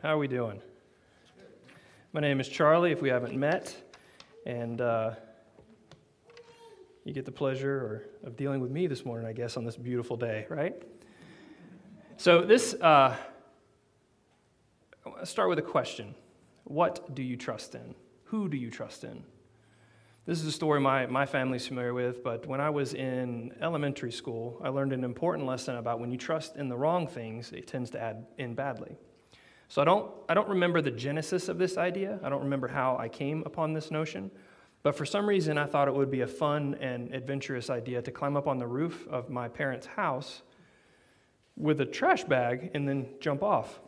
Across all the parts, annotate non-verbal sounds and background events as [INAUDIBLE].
How are we doing? My name is Charlie, if we haven't met, and uh, you get the pleasure or, of dealing with me this morning, I guess, on this beautiful day, right? So, this, uh, I start with a question What do you trust in? Who do you trust in? This is a story my, my family's familiar with, but when I was in elementary school, I learned an important lesson about when you trust in the wrong things, it tends to add in badly. So I don't, I don't remember the genesis of this idea. I don't remember how I came upon this notion. But for some reason, I thought it would be a fun and adventurous idea to climb up on the roof of my parents' house with a trash bag and then jump off.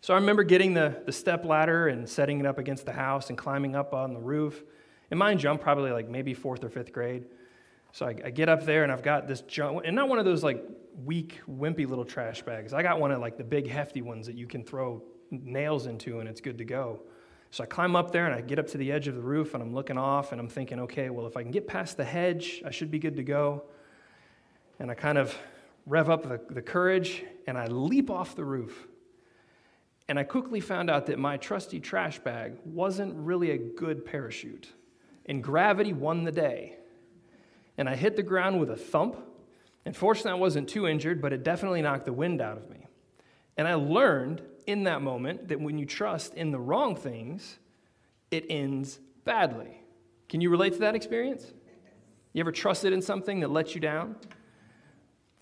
So I remember getting the, the step ladder and setting it up against the house and climbing up on the roof. And mine jumped probably like maybe fourth or fifth grade. So I, I get up there and I've got this jump, and not one of those like weak, wimpy little trash bags. I got one of like the big, hefty ones that you can throw nails into and it's good to go. So I climb up there and I get up to the edge of the roof and I'm looking off and I'm thinking, okay, well, if I can get past the hedge, I should be good to go. And I kind of rev up the, the courage and I leap off the roof. And I quickly found out that my trusty trash bag wasn't really a good parachute. And gravity won the day. And I hit the ground with a thump and fortunately, I wasn't too injured, but it definitely knocked the wind out of me. And I learned in that moment that when you trust in the wrong things, it ends badly. Can you relate to that experience? You ever trusted in something that let you down?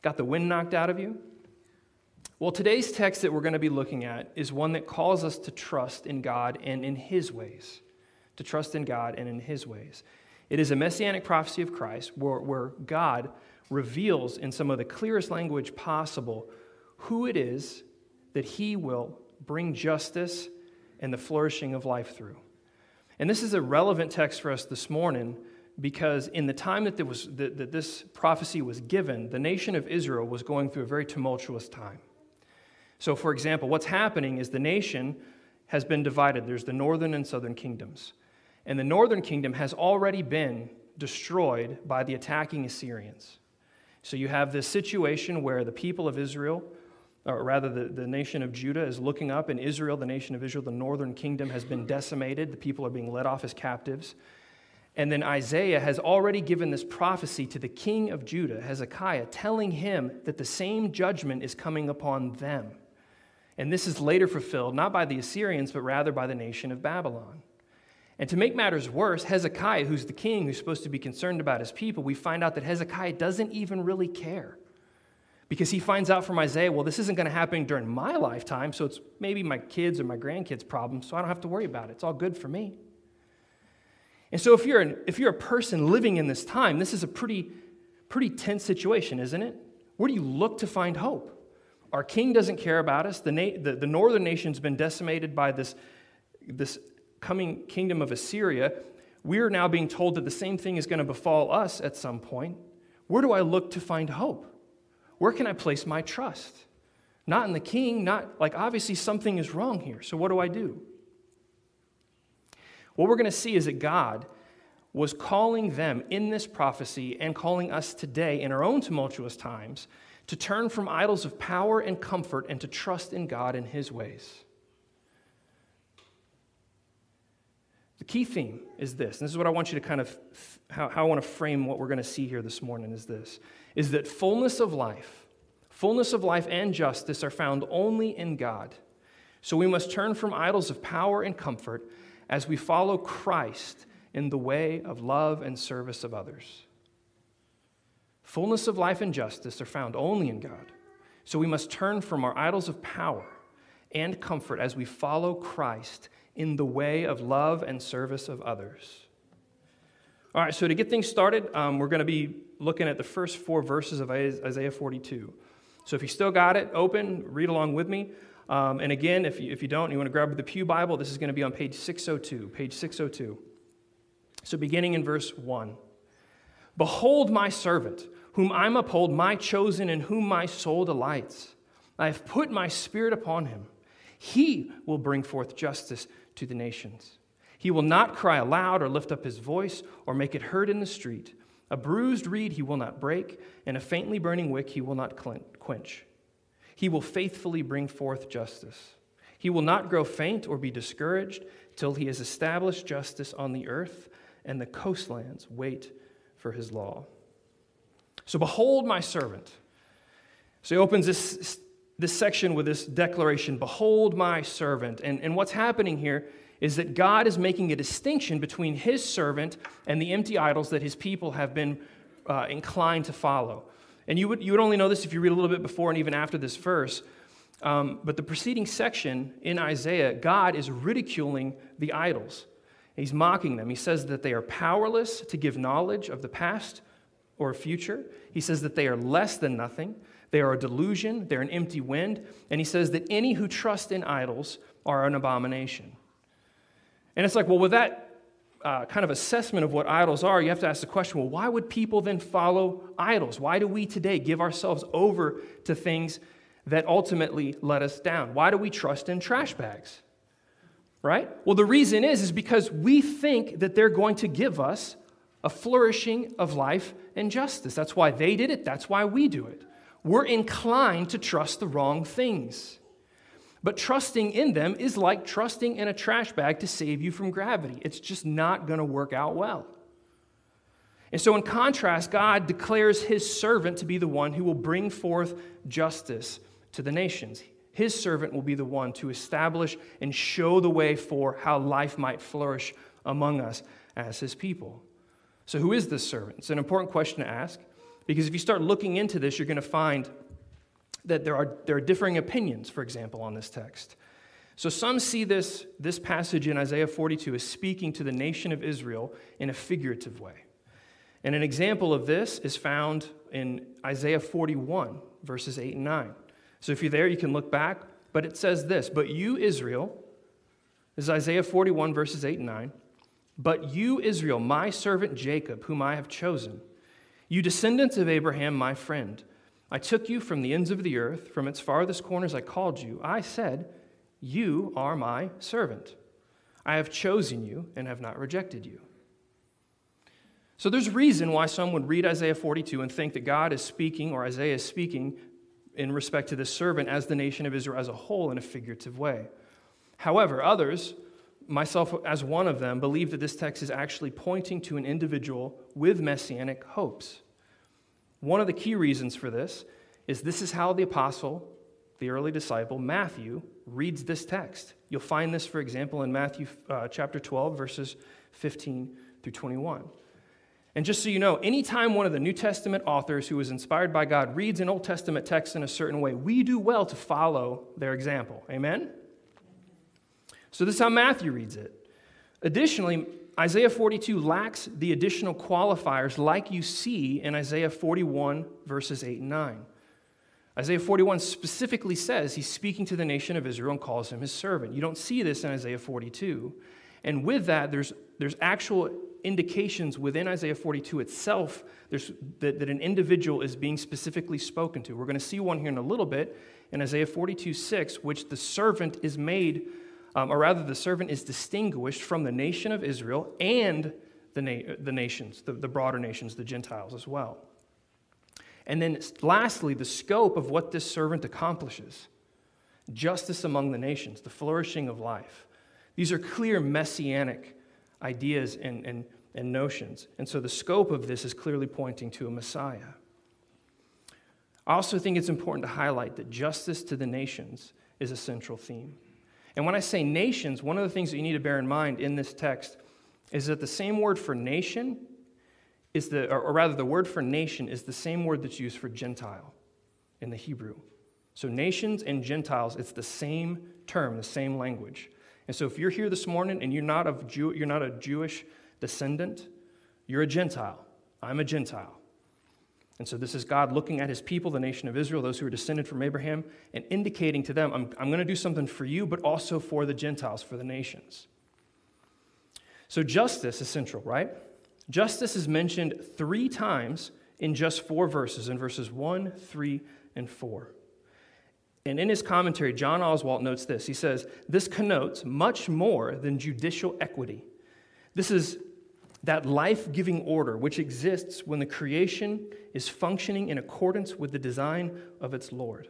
Got the wind knocked out of you? Well, today's text that we're going to be looking at is one that calls us to trust in God and in His ways. To trust in God and in His ways. It is a messianic prophecy of Christ where, where God reveals in some of the clearest language possible who it is that he will bring justice and the flourishing of life through. And this is a relevant text for us this morning because in the time that, was, that, that this prophecy was given, the nation of Israel was going through a very tumultuous time. So, for example, what's happening is the nation has been divided. There's the northern and southern kingdoms. And the northern kingdom has already been destroyed by the attacking Assyrians. So you have this situation where the people of Israel, or rather the, the nation of Judah, is looking up, and Israel, the nation of Israel, the northern kingdom, has been decimated. The people are being led off as captives. And then Isaiah has already given this prophecy to the king of Judah, Hezekiah, telling him that the same judgment is coming upon them. And this is later fulfilled, not by the Assyrians, but rather by the nation of Babylon. And to make matters worse, Hezekiah, who's the king who's supposed to be concerned about his people, we find out that Hezekiah doesn't even really care. Because he finds out from Isaiah, well, this isn't going to happen during my lifetime, so it's maybe my kids or my grandkids' problem, so I don't have to worry about it. It's all good for me. And so if you're, an, if you're a person living in this time, this is a pretty, pretty tense situation, isn't it? Where do you look to find hope? Our king doesn't care about us. The, na- the, the northern nation's been decimated by this, this coming kingdom of Assyria, we are now being told that the same thing is going to befall us at some point. Where do I look to find hope? Where can I place my trust? Not in the king, not like obviously something is wrong here. So what do I do? What we're going to see is that God was calling them in this prophecy and calling us today in our own tumultuous times to turn from idols of power and comfort and to trust in God and his ways. Key theme is this, and this is what I want you to kind of, how, how I want to frame what we're going to see here this morning is this, is that fullness of life, fullness of life and justice are found only in God. So we must turn from idols of power and comfort as we follow Christ in the way of love and service of others. Fullness of life and justice are found only in God. So we must turn from our idols of power and comfort as we follow Christ in the way of love and service of others. All right, so to get things started, um, we're going to be looking at the first four verses of Isaiah 42. So if you still got it open, read along with me. Um, and again, if you, if you don't, you want to grab the Pew Bible, this is going to be on page 602. Page 602. So beginning in verse 1 Behold my servant, whom I uphold, my chosen, in whom my soul delights. I have put my spirit upon him. He will bring forth justice to the nations. He will not cry aloud or lift up his voice or make it heard in the street. A bruised reed he will not break, and a faintly burning wick he will not quench. He will faithfully bring forth justice. He will not grow faint or be discouraged till he has established justice on the earth, and the coastlands wait for his law. So, behold my servant. So, he opens this, this section with this declaration Behold my servant. And, and what's happening here is that God is making a distinction between his servant and the empty idols that his people have been uh, inclined to follow. And you would, you would only know this if you read a little bit before and even after this verse. Um, but the preceding section in Isaiah, God is ridiculing the idols. He's mocking them. He says that they are powerless to give knowledge of the past or future. He says that they are less than nothing. They are a delusion. They're an empty wind. And he says that any who trust in idols are an abomination. And it's like, well, with that uh, kind of assessment of what idols are, you have to ask the question well, why would people then follow idols? Why do we today give ourselves over to things that ultimately let us down? Why do we trust in trash bags? Right? Well, the reason is is because we think that they're going to give us a flourishing of life and justice. That's why they did it. That's why we do it. We're inclined to trust the wrong things. But trusting in them is like trusting in a trash bag to save you from gravity. It's just not going to work out well. And so, in contrast, God declares his servant to be the one who will bring forth justice to the nations. His servant will be the one to establish and show the way for how life might flourish among us as his people. So, who is this servant? It's an important question to ask because if you start looking into this, you're going to find that there are, there are differing opinions, for example, on this text. So some see this, this passage in Isaiah 42 as speaking to the nation of Israel in a figurative way. And an example of this is found in Isaiah 41, verses 8 and 9. So if you're there, you can look back. But it says this But you, Israel, this is Isaiah 41, verses 8 and 9. But you, Israel, my servant Jacob, whom I have chosen, you descendants of Abraham, my friend, I took you from the ends of the earth, from its farthest corners I called you. I said, You are my servant. I have chosen you and have not rejected you. So there's reason why some would read Isaiah 42 and think that God is speaking, or Isaiah is speaking, in respect to this servant as the nation of Israel as a whole in a figurative way. However, others, myself as one of them, believe that this text is actually pointing to an individual with messianic hopes. One of the key reasons for this is this is how the apostle, the early disciple, Matthew, reads this text. You'll find this, for example, in Matthew uh, chapter 12, verses 15 through 21. And just so you know, anytime one of the New Testament authors who was inspired by God reads an Old Testament text in a certain way, we do well to follow their example. Amen? So this is how Matthew reads it. Additionally, Isaiah 42 lacks the additional qualifiers like you see in Isaiah 41, verses 8 and 9. Isaiah 41 specifically says he's speaking to the nation of Israel and calls him his servant. You don't see this in Isaiah 42. And with that, there's, there's actual indications within Isaiah 42 itself that, that an individual is being specifically spoken to. We're going to see one here in a little bit in Isaiah 42, 6, which the servant is made um, or rather, the servant is distinguished from the nation of Israel and the, na- the nations, the, the broader nations, the Gentiles as well. And then, lastly, the scope of what this servant accomplishes justice among the nations, the flourishing of life. These are clear messianic ideas and, and, and notions. And so the scope of this is clearly pointing to a Messiah. I also think it's important to highlight that justice to the nations is a central theme. And when I say nations, one of the things that you need to bear in mind in this text is that the same word for nation is the, or rather, the word for nation is the same word that's used for Gentile in the Hebrew. So, nations and Gentiles, it's the same term, the same language. And so, if you're here this morning and you're not, of Jew, you're not a Jewish descendant, you're a Gentile. I'm a Gentile. And so this is God looking at his people, the nation of Israel, those who are descended from Abraham, and indicating to them, I'm, I'm going to do something for you, but also for the Gentiles, for the nations. So justice is central, right? Justice is mentioned three times in just four verses, in verses 1, 3, and 4. And in his commentary, John Oswalt notes this. He says, This connotes much more than judicial equity. This is that life giving order which exists when the creation is functioning in accordance with the design of its Lord.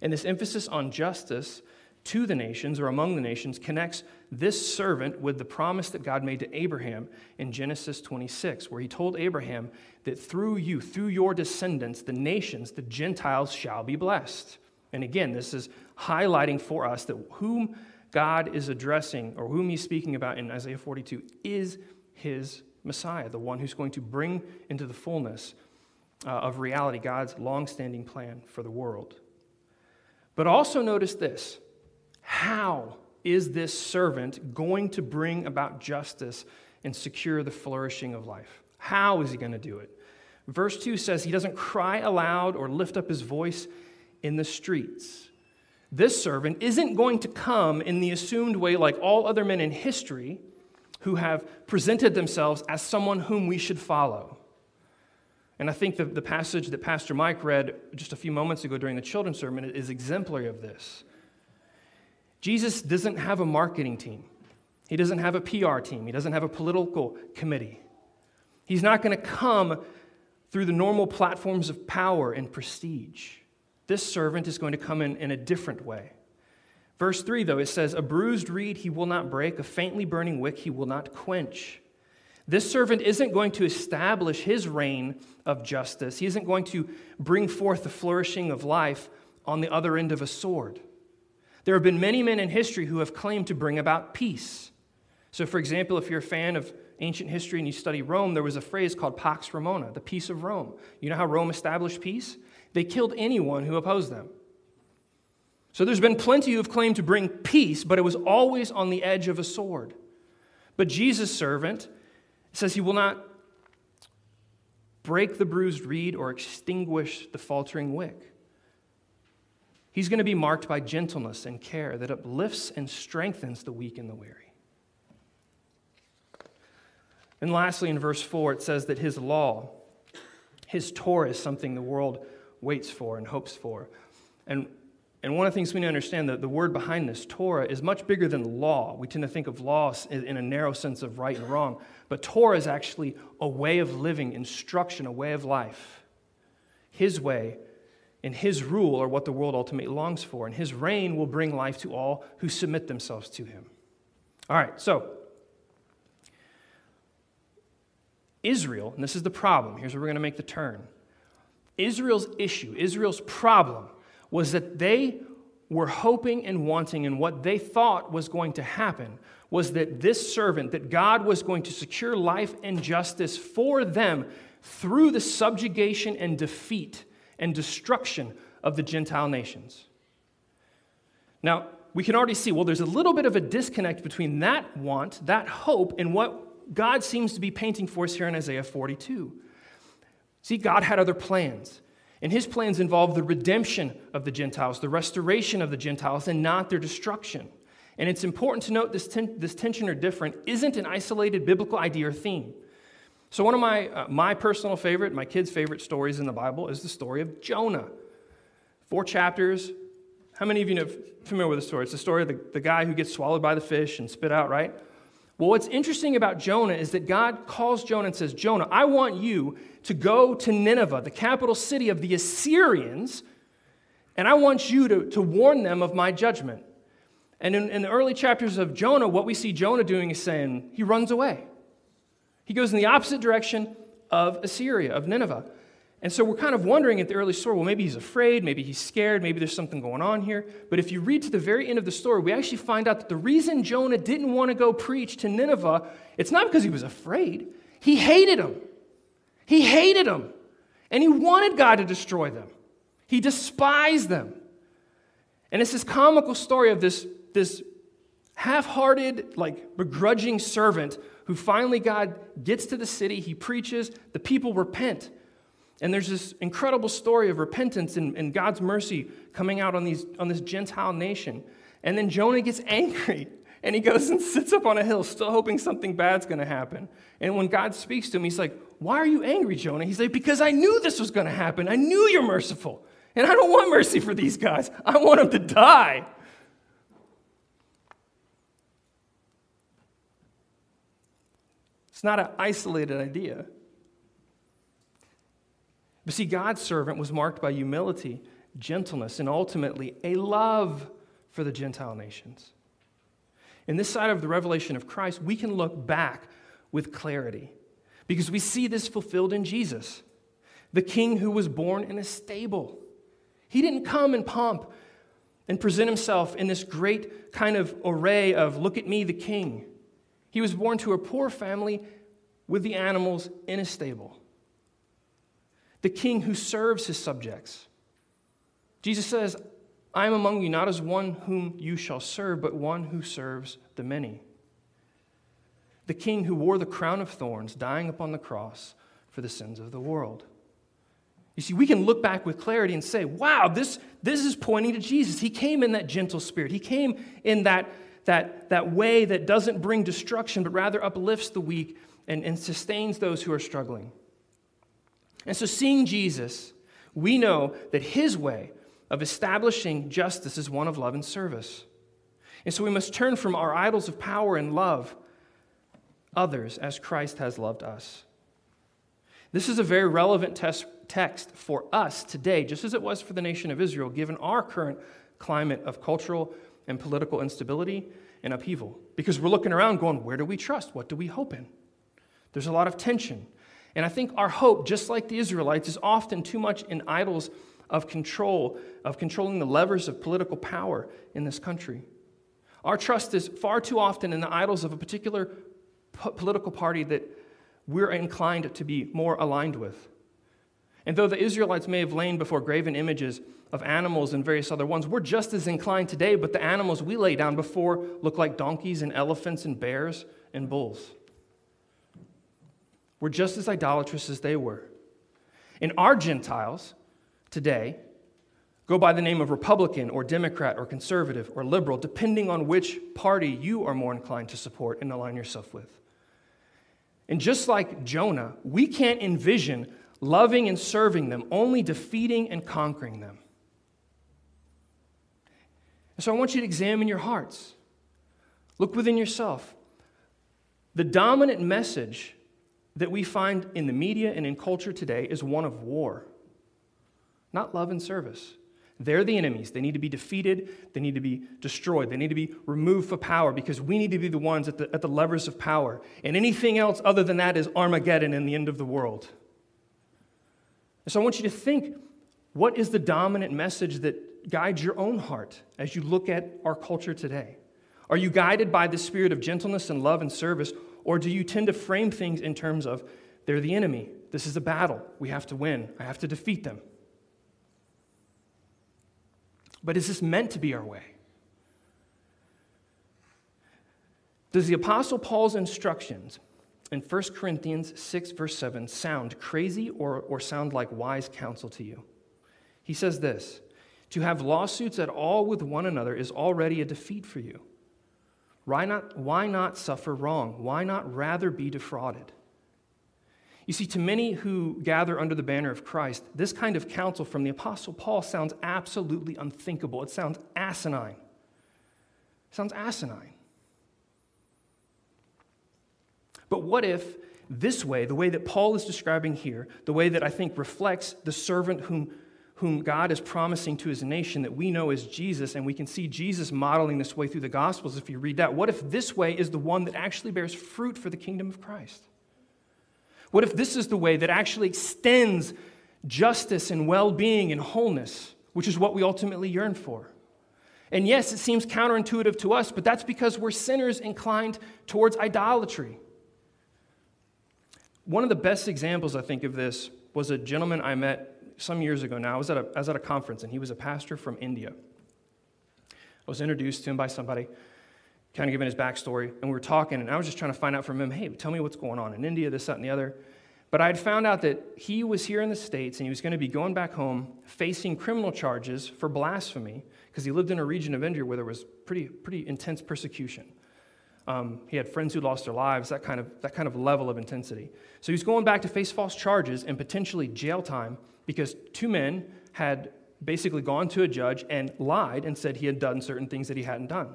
And this emphasis on justice to the nations or among the nations connects this servant with the promise that God made to Abraham in Genesis 26, where he told Abraham that through you, through your descendants, the nations, the Gentiles shall be blessed. And again, this is highlighting for us that whom God is addressing or whom he's speaking about in Isaiah 42 is his Messiah, the one who's going to bring into the fullness uh, of reality God's long-standing plan for the world. But also notice this how is this servant going to bring about justice and secure the flourishing of life? How is he going to do it? Verse 2 says he doesn't cry aloud or lift up his voice in the streets. This servant isn't going to come in the assumed way like all other men in history who have presented themselves as someone whom we should follow. And I think the, the passage that Pastor Mike read just a few moments ago during the children's sermon is exemplary of this. Jesus doesn't have a marketing team, he doesn't have a PR team, he doesn't have a political committee. He's not going to come through the normal platforms of power and prestige. This servant is going to come in in a different way. Verse 3, though, it says, A bruised reed he will not break, a faintly burning wick he will not quench. This servant isn't going to establish his reign of justice. He isn't going to bring forth the flourishing of life on the other end of a sword. There have been many men in history who have claimed to bring about peace. So, for example, if you're a fan of ancient history and you study Rome, there was a phrase called Pax Romana, the peace of Rome. You know how Rome established peace? They killed anyone who opposed them. So there's been plenty who have claimed to bring peace, but it was always on the edge of a sword. But Jesus' servant says he will not break the bruised reed or extinguish the faltering wick. He's going to be marked by gentleness and care that uplifts and strengthens the weak and the weary. And lastly, in verse 4, it says that his law, his Torah, is something the world waits for and hopes for. And and one of the things we need to understand that the word behind this, Torah, is much bigger than law. We tend to think of law in a narrow sense of right and wrong. But Torah is actually a way of living, instruction, a way of life. His way and his rule are what the world ultimately longs for. And his reign will bring life to all who submit themselves to him. All right, so Israel, and this is the problem. Here's where we're going to make the turn. Israel's issue, Israel's problem was that they were hoping and wanting, and what they thought was going to happen was that this servant, that God was going to secure life and justice for them through the subjugation and defeat and destruction of the Gentile nations. Now, we can already see, well, there's a little bit of a disconnect between that want, that hope, and what God seems to be painting for us here in Isaiah 42. See, God had other plans. And his plans involve the redemption of the Gentiles, the restoration of the Gentiles, and not their destruction. And it's important to note this, ten- this tension or different isn't an isolated biblical idea or theme. So, one of my, uh, my personal favorite, my kids' favorite stories in the Bible is the story of Jonah. Four chapters. How many of you are familiar with the story? It's the story of the, the guy who gets swallowed by the fish and spit out, right? Well, what's interesting about Jonah is that God calls Jonah and says, Jonah, I want you to go to Nineveh, the capital city of the Assyrians, and I want you to, to warn them of my judgment. And in, in the early chapters of Jonah, what we see Jonah doing is saying, he runs away. He goes in the opposite direction of Assyria, of Nineveh. And so we're kind of wondering at the early story, well, maybe he's afraid, maybe he's scared, maybe there's something going on here. But if you read to the very end of the story, we actually find out that the reason Jonah didn't want to go preach to Nineveh, it's not because he was afraid. He hated them. He hated them. And he wanted God to destroy them. He despised them. And it's this comical story of this, this half hearted, like begrudging servant who finally God gets to the city, he preaches, the people repent. And there's this incredible story of repentance and, and, God's mercy coming out on, these, on this Gentile nation. And then Jonah gets angry [LAUGHS] and he goes and sits up on a hill, still hoping something bad's going to happen. And when God speaks to him, he's like, Why are you angry, Jonah? He's like, Because I knew this was going to happen. I knew you're merciful. And I don't want mercy for these guys, I want them to die. It's not an isolated idea. But see, God's servant was marked by humility, gentleness, and ultimately a love for the Gentile nations. In this side of the revelation of Christ, we can look back with clarity because we see this fulfilled in Jesus, the king who was born in a stable. He didn't come in pomp and present himself in this great kind of array of, look at me, the king. He was born to a poor family with the animals in a stable. The king who serves his subjects. Jesus says, I am among you not as one whom you shall serve, but one who serves the many. The king who wore the crown of thorns, dying upon the cross for the sins of the world. You see, we can look back with clarity and say, wow, this, this is pointing to Jesus. He came in that gentle spirit. He came in that, that, that way that doesn't bring destruction, but rather uplifts the weak and, and sustains those who are struggling. And so, seeing Jesus, we know that his way of establishing justice is one of love and service. And so we must turn from our idols of power and love others as Christ has loved us. This is a very relevant text for us today, just as it was for the nation of Israel, given our current climate of cultural and political instability and upheaval. Because we're looking around going, where do we trust? What do we hope in? There's a lot of tension. And I think our hope, just like the Israelites, is often too much in idols of control, of controlling the levers of political power in this country. Our trust is far too often in the idols of a particular po- political party that we're inclined to be more aligned with. And though the Israelites may have lain before graven images of animals and various other ones, we're just as inclined today, but the animals we lay down before look like donkeys and elephants and bears and bulls. We're just as idolatrous as they were. And our Gentiles, today go by the name of Republican or Democrat or conservative or liberal, depending on which party you are more inclined to support and align yourself with. And just like Jonah, we can't envision loving and serving them, only defeating and conquering them. And so I want you to examine your hearts. Look within yourself. The dominant message that we find in the media and in culture today is one of war not love and service. They're the enemies. They need to be defeated. They need to be destroyed. They need to be removed for power because we need to be the ones at the, at the levers of power. And anything else other than that is Armageddon and the end of the world. And so I want you to think what is the dominant message that guides your own heart as you look at our culture today? Are you guided by the spirit of gentleness and love and service, or do you tend to frame things in terms of they're the enemy? This is a battle. We have to win. I have to defeat them. But is this meant to be our way? Does the Apostle Paul's instructions in 1 Corinthians 6, verse 7, sound crazy or, or sound like wise counsel to you? He says this To have lawsuits at all with one another is already a defeat for you. Why not, why not suffer wrong? Why not rather be defrauded? You see, to many who gather under the banner of Christ, this kind of counsel from the Apostle Paul sounds absolutely unthinkable. It sounds asinine. It sounds asinine. But what if this way, the way that Paul is describing here, the way that I think reflects the servant whom, whom God is promising to his nation that we know as Jesus, and we can see Jesus modeling this way through the Gospels if you read that, what if this way is the one that actually bears fruit for the kingdom of Christ? What if this is the way that actually extends justice and well being and wholeness, which is what we ultimately yearn for? And yes, it seems counterintuitive to us, but that's because we're sinners inclined towards idolatry. One of the best examples, I think, of this was a gentleman I met some years ago now. I was at a, I was at a conference, and he was a pastor from India. I was introduced to him by somebody kind of giving his backstory, and we were talking, and I was just trying to find out from him, hey, tell me what's going on in India, this, that, and the other. But I had found out that he was here in the States and he was going to be going back home facing criminal charges for blasphemy because he lived in a region of India where there was pretty, pretty intense persecution. Um, he had friends who lost their lives, that kind, of, that kind of level of intensity. So he was going back to face false charges and potentially jail time because two men had basically gone to a judge and lied and said he had done certain things that he hadn't done.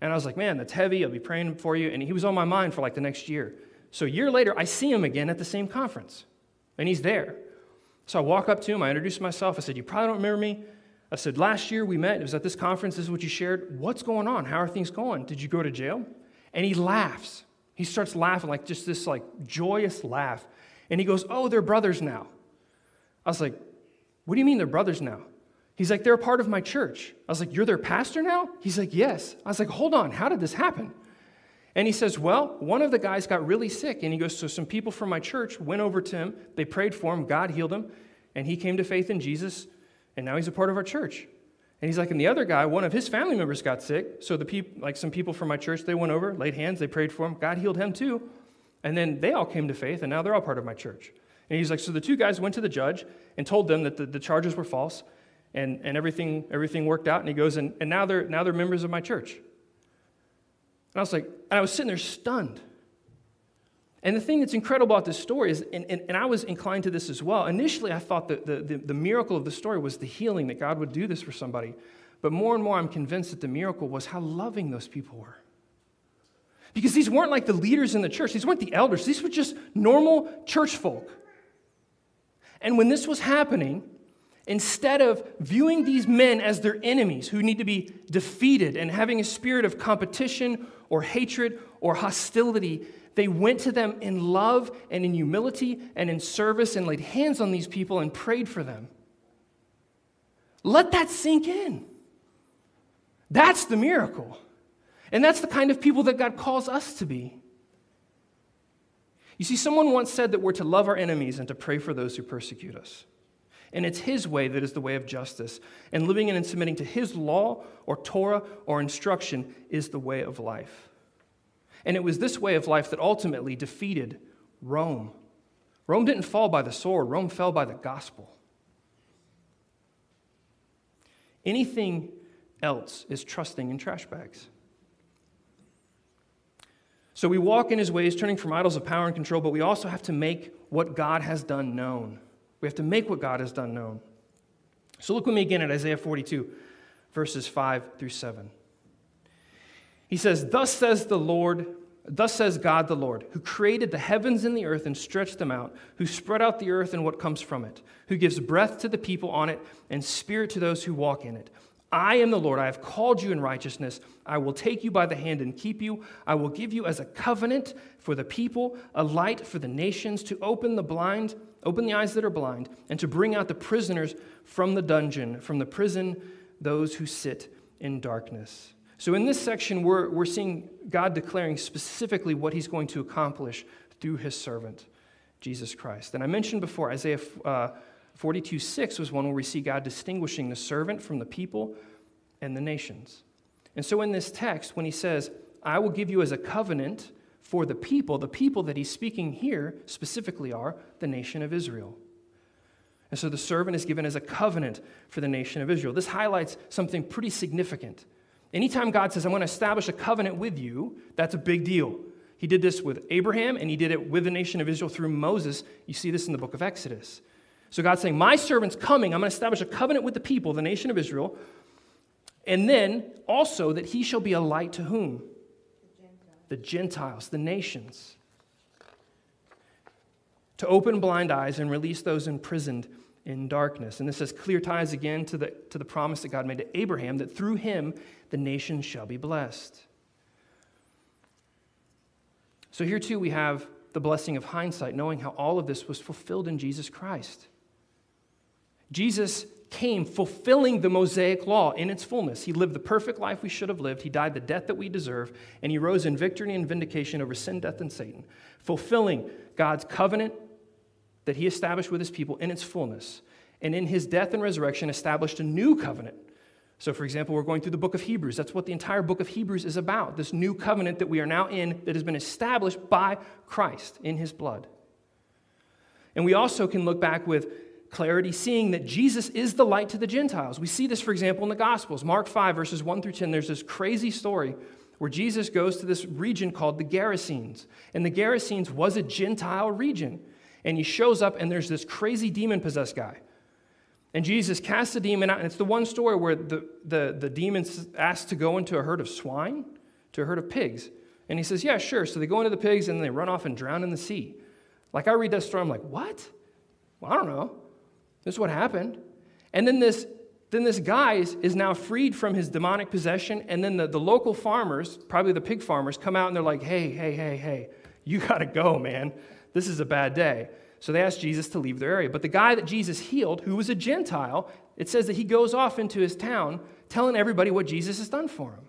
And I was like, man, that's heavy. I'll be praying for you. And he was on my mind for like the next year. So a year later, I see him again at the same conference, and he's there. So I walk up to him, I introduce myself. I said, You probably don't remember me. I said, Last year we met. It was at this conference. This is what you shared. What's going on? How are things going? Did you go to jail? And he laughs. He starts laughing, like just this like joyous laugh. And he goes, Oh, they're brothers now. I was like, What do you mean they're brothers now? He's like, They're a part of my church. I was like, You're their pastor now? He's like, Yes. I was like, Hold on, how did this happen? And he says, Well, one of the guys got really sick. And he goes, So some people from my church went over to him. They prayed for him. God healed him. And he came to faith in Jesus and now he's a part of our church. And he's like, and the other guy, one of his family members got sick. So the people, like some people from my church, they went over, laid hands, they prayed for him. God healed him too. And then they all came to faith, and now they're all part of my church. And he's like, so the two guys went to the judge and told them that the, the charges were false, and, and everything, everything worked out. And he goes, and, and now, they're, now they're members of my church. And I was like, and I was sitting there stunned. And the thing that's incredible about this story is, and, and, and I was inclined to this as well. Initially, I thought that the, the, the miracle of the story was the healing, that God would do this for somebody. But more and more, I'm convinced that the miracle was how loving those people were. Because these weren't like the leaders in the church, these weren't the elders, these were just normal church folk. And when this was happening, instead of viewing these men as their enemies who need to be defeated and having a spirit of competition or hatred or hostility, they went to them in love and in humility and in service and laid hands on these people and prayed for them. Let that sink in. That's the miracle. And that's the kind of people that God calls us to be. You see, someone once said that we're to love our enemies and to pray for those who persecute us. And it's His way that is the way of justice. And living in and submitting to His law or Torah or instruction is the way of life. And it was this way of life that ultimately defeated Rome. Rome didn't fall by the sword, Rome fell by the gospel. Anything else is trusting in trash bags. So we walk in his ways, turning from idols of power and control, but we also have to make what God has done known. We have to make what God has done known. So look with me again at Isaiah 42, verses 5 through 7. He says, Thus says the Lord, thus says God the Lord, who created the heavens and the earth and stretched them out, who spread out the earth and what comes from it, who gives breath to the people on it and spirit to those who walk in it. I am the Lord. I have called you in righteousness. I will take you by the hand and keep you. I will give you as a covenant for the people, a light for the nations, to open the blind, open the eyes that are blind, and to bring out the prisoners from the dungeon, from the prison, those who sit in darkness. So, in this section, we're, we're seeing God declaring specifically what he's going to accomplish through his servant, Jesus Christ. And I mentioned before, Isaiah uh, 42 6 was one where we see God distinguishing the servant from the people and the nations. And so, in this text, when he says, I will give you as a covenant for the people, the people that he's speaking here specifically are the nation of Israel. And so the servant is given as a covenant for the nation of Israel. This highlights something pretty significant. Anytime God says, I'm going to establish a covenant with you, that's a big deal. He did this with Abraham and he did it with the nation of Israel through Moses. You see this in the book of Exodus. So God's saying, My servant's coming. I'm going to establish a covenant with the people, the nation of Israel. And then also that he shall be a light to whom? The Gentiles, the, Gentiles, the nations. To open blind eyes and release those imprisoned in darkness. And this has clear ties again to the, to the promise that God made to Abraham that through him the nations shall be blessed. So here too we have the blessing of hindsight, knowing how all of this was fulfilled in Jesus Christ. Jesus came fulfilling the Mosaic law in its fullness. He lived the perfect life we should have lived. He died the death that we deserve, and he rose in victory and vindication over sin, death, and Satan, fulfilling God's covenant that he established with his people in its fullness. And in his death and resurrection, established a new covenant. So, for example, we're going through the book of Hebrews. That's what the entire book of Hebrews is about this new covenant that we are now in that has been established by Christ in his blood. And we also can look back with clarity, seeing that Jesus is the light to the Gentiles. We see this, for example, in the Gospels. Mark 5, verses 1 through 10, there's this crazy story where Jesus goes to this region called the Gerasenes. And the Gerasenes was a Gentile region and he shows up, and there's this crazy demon possessed guy. And Jesus casts the demon out, and it's the one story where the, the, the demon's asked to go into a herd of swine, to a herd of pigs. And he says, Yeah, sure. So they go into the pigs and they run off and drown in the sea. Like I read that story, I'm like, What? Well, I don't know. This is what happened. And then this then this guy is, is now freed from his demonic possession. And then the, the local farmers, probably the pig farmers, come out and they're like, hey, hey, hey, hey, you [LAUGHS] got to go, man. This is a bad day. So they ask Jesus to leave their area. But the guy that Jesus healed, who was a Gentile, it says that he goes off into his town telling everybody what Jesus has done for him.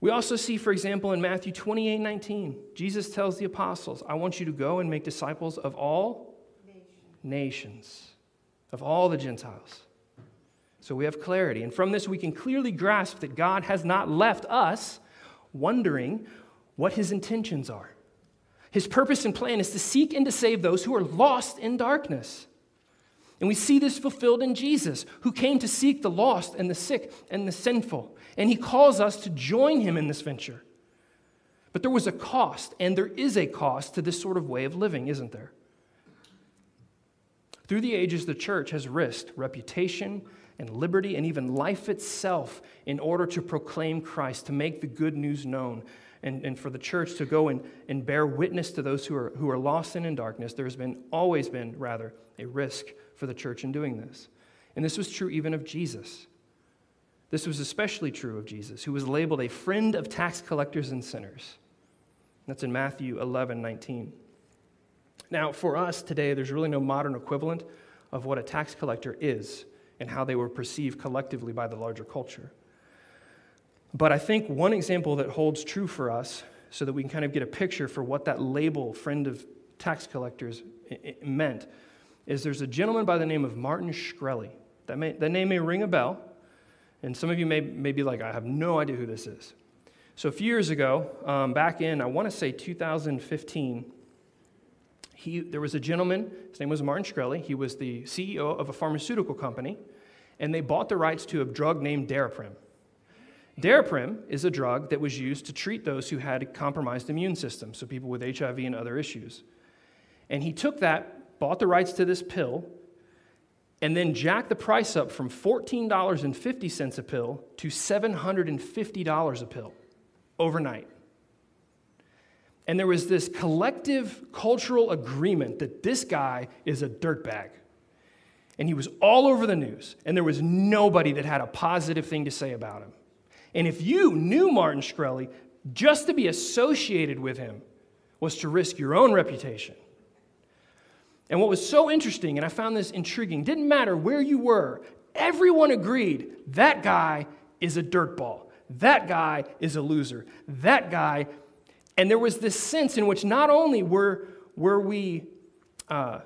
We also see, for example, in Matthew 28 19, Jesus tells the apostles, I want you to go and make disciples of all nations, of all the Gentiles. So we have clarity. And from this, we can clearly grasp that God has not left us wondering what his intentions are. His purpose and plan is to seek and to save those who are lost in darkness. And we see this fulfilled in Jesus, who came to seek the lost and the sick and the sinful. And he calls us to join him in this venture. But there was a cost, and there is a cost to this sort of way of living, isn't there? Through the ages, the church has risked reputation and liberty and even life itself in order to proclaim Christ, to make the good news known, and, and for the church to go and, and bear witness to those who are, who are lost and in darkness. There has been, always been, rather, a risk for the church in doing this. And this was true even of Jesus. This was especially true of Jesus, who was labeled a friend of tax collectors and sinners. That's in Matthew 11 19. Now, for us today, there's really no modern equivalent of what a tax collector is and how they were perceived collectively by the larger culture. But I think one example that holds true for us, so that we can kind of get a picture for what that label, friend of tax collectors, meant, is there's a gentleman by the name of Martin Shkreli. That, may, that name may ring a bell, and some of you may, may be like, I have no idea who this is. So a few years ago, um, back in, I want to say 2015, he, there was a gentleman, his name was Martin Shkreli. He was the CEO of a pharmaceutical company, and they bought the rights to a drug named Daraprim. Daraprim is a drug that was used to treat those who had compromised immune systems, so people with HIV and other issues. And he took that, bought the rights to this pill, and then jacked the price up from $14.50 a pill to $750 a pill overnight. And there was this collective cultural agreement that this guy is a dirtbag. And he was all over the news, and there was nobody that had a positive thing to say about him. And if you knew Martin Shkreli, just to be associated with him was to risk your own reputation. And what was so interesting, and I found this intriguing, didn't matter where you were, everyone agreed that guy is a dirtball. That guy is a loser. That guy and there was this sense in which not only were, were we, uh,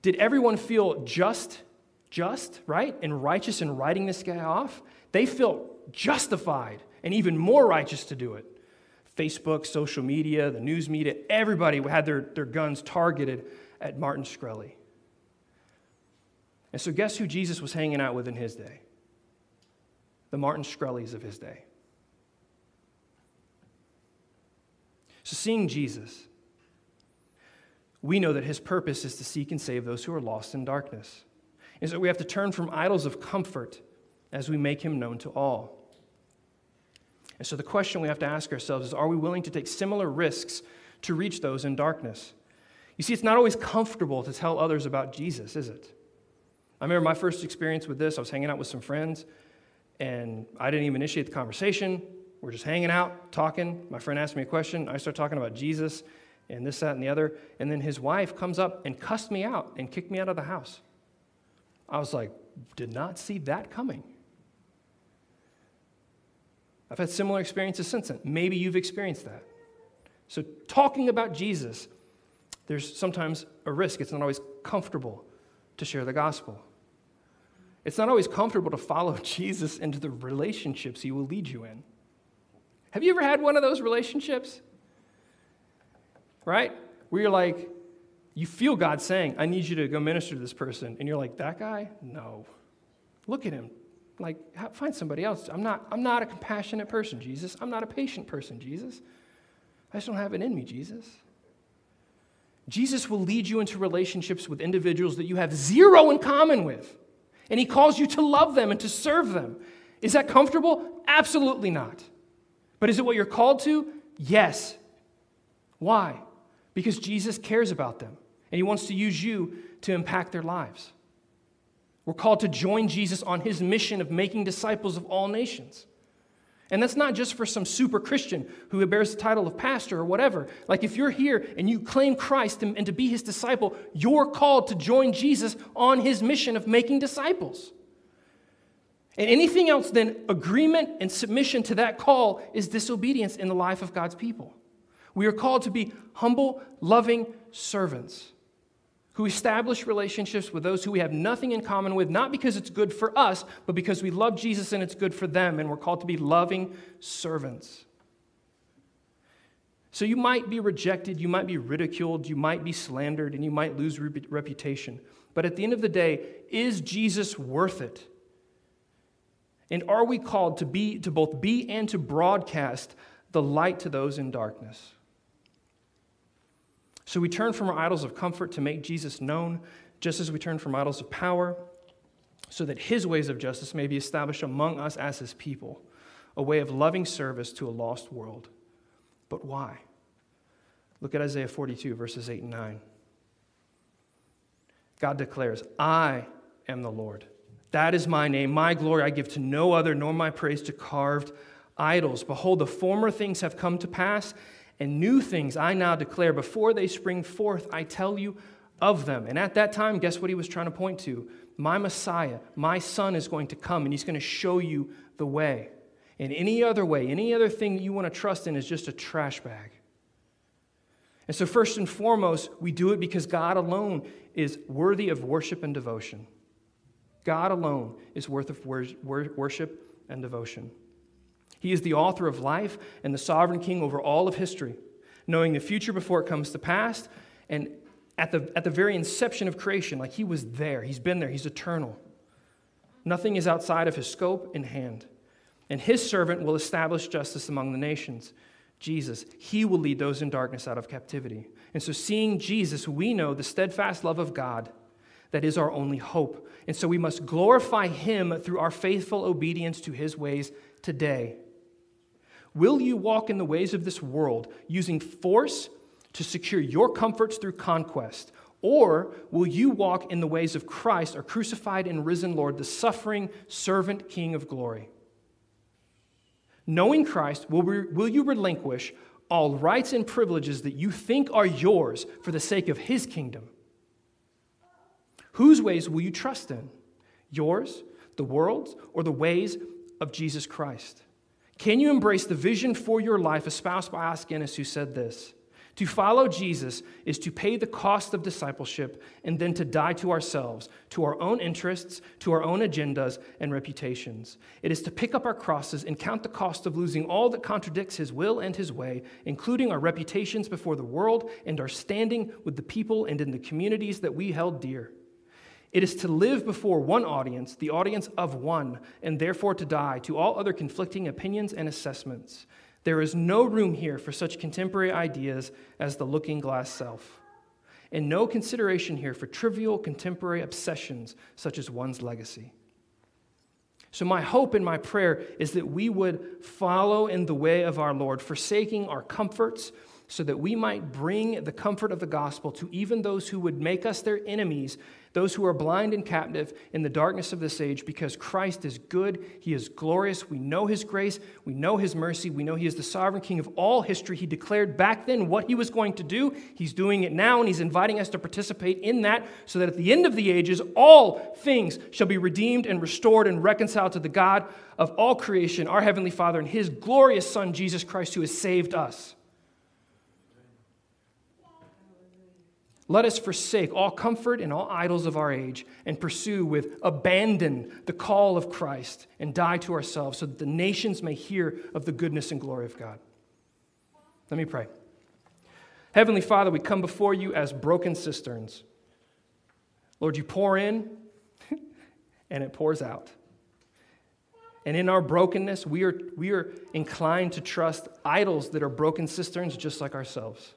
did everyone feel just, just, right, and righteous in writing this guy off, they felt justified and even more righteous to do it. Facebook, social media, the news media, everybody had their, their guns targeted at Martin Shkreli. And so, guess who Jesus was hanging out with in his day? The Martin Shkrelis of his day. So, seeing Jesus, we know that his purpose is to seek and save those who are lost in darkness. And so we have to turn from idols of comfort as we make him known to all. And so the question we have to ask ourselves is are we willing to take similar risks to reach those in darkness? You see, it's not always comfortable to tell others about Jesus, is it? I remember my first experience with this. I was hanging out with some friends, and I didn't even initiate the conversation. We're just hanging out, talking. My friend asked me a question. I start talking about Jesus and this, that, and the other. And then his wife comes up and cussed me out and kicked me out of the house. I was like, did not see that coming. I've had similar experiences since then. Maybe you've experienced that. So, talking about Jesus, there's sometimes a risk. It's not always comfortable to share the gospel. It's not always comfortable to follow [LAUGHS] Jesus into the relationships he will lead you in. Have you ever had one of those relationships? Right? Where you're like, you feel God saying, I need you to go minister to this person. And you're like, that guy? No. Look at him. Like, find somebody else. I'm not, I'm not a compassionate person, Jesus. I'm not a patient person, Jesus. I just don't have it in me, Jesus. Jesus will lead you into relationships with individuals that you have zero in common with. And he calls you to love them and to serve them. Is that comfortable? Absolutely not. But is it what you're called to? Yes. Why? Because Jesus cares about them and he wants to use you to impact their lives. We're called to join Jesus on his mission of making disciples of all nations. And that's not just for some super Christian who bears the title of pastor or whatever. Like, if you're here and you claim Christ and, to be his disciple, you're called to join Jesus on his mission of making disciples. And anything else than agreement and submission to that call is disobedience in the life of God's people. We are called to be humble, loving servants who establish relationships with those who we have nothing in common with, not because it's good for us, but because we love Jesus and it's good for them, and we're called to be loving servants. So you might be rejected, you might be ridiculed, you might be slandered, and you might lose reputation. But at the end of the day, is Jesus worth it? And are we called to be to both be and to broadcast the light to those in darkness? So we turn from our idols of comfort to make Jesus known, just as we turn from idols of power, so that his ways of justice may be established among us as his people, a way of loving service to a lost world. But why? Look at Isaiah 42, verses 8 and 9. God declares, I am the Lord. That is my name. My glory I give to no other, nor my praise to carved idols. Behold, the former things have come to pass and new things I now declare. Before they spring forth, I tell you of them. And at that time, guess what he was trying to point to? My Messiah, my Son is going to come, and he's going to show you the way. And any other way, any other thing that you want to trust in is just a trash bag. And so, first and foremost, we do it because God alone is worthy of worship and devotion. God alone is worth of worship and devotion. He is the author of life and the sovereign king over all of history, knowing the future before it comes to pass. And at the, at the very inception of creation, like he was there, he's been there, he's eternal. Nothing is outside of his scope and hand. And his servant will establish justice among the nations. Jesus, he will lead those in darkness out of captivity. And so, seeing Jesus, we know the steadfast love of God that is our only hope. And so, we must glorify him through our faithful obedience to his ways today. Will you walk in the ways of this world using force to secure your comforts through conquest? Or will you walk in the ways of Christ, our crucified and risen Lord, the suffering servant King of glory? Knowing Christ, will, will you relinquish all rights and privileges that you think are yours for the sake of his kingdom? Whose ways will you trust in? Yours, the world's, or the ways of Jesus Christ? Can you embrace the vision for your life espoused by Os who said this? To follow Jesus is to pay the cost of discipleship and then to die to ourselves, to our own interests, to our own agendas and reputations. It is to pick up our crosses and count the cost of losing all that contradicts his will and his way, including our reputations before the world and our standing with the people and in the communities that we held dear. It is to live before one audience, the audience of one, and therefore to die to all other conflicting opinions and assessments. There is no room here for such contemporary ideas as the looking glass self, and no consideration here for trivial contemporary obsessions such as one's legacy. So, my hope and my prayer is that we would follow in the way of our Lord, forsaking our comforts so that we might bring the comfort of the gospel to even those who would make us their enemies, those who are blind and captive in the darkness of this age, because Christ is good, He is glorious. We know His grace, we know His mercy, we know He is the sovereign King of all history. He declared back then what He was going to do. He's doing it now, and He's inviting us to participate in that so that at the end of the ages, all things shall be redeemed and restored and reconciled to the God of all creation, our Heavenly Father, and His glorious Son, Jesus Christ, who has saved us. Let us forsake all comfort and all idols of our age and pursue with abandon the call of Christ and die to ourselves so that the nations may hear of the goodness and glory of God. Let me pray. Heavenly Father, we come before you as broken cisterns. Lord, you pour in [LAUGHS] and it pours out. And in our brokenness, we are, we are inclined to trust idols that are broken cisterns just like ourselves.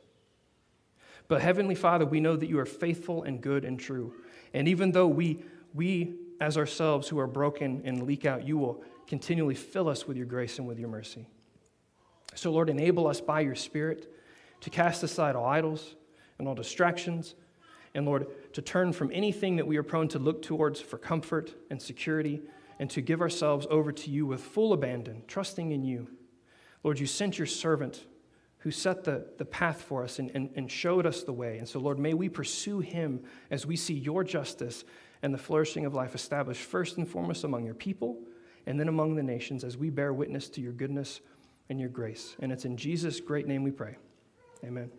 But Heavenly Father, we know that you are faithful and good and true. And even though we, we as ourselves who are broken and leak out, you will continually fill us with your grace and with your mercy. So, Lord, enable us by your Spirit to cast aside all idols and all distractions And Lord, to turn from anything that we are prone to look towards for comfort and security, and to give ourselves over to you with full abandon, trusting in you. Lord, you sent your servant who set the, the path for us and, and, and showed us the way. And so, Lord, may we pursue him as we see your justice and the flourishing of life established first and foremost among your people and then among the nations as we bear witness to your goodness and your grace. And it's in Jesus' great name we pray. Amen.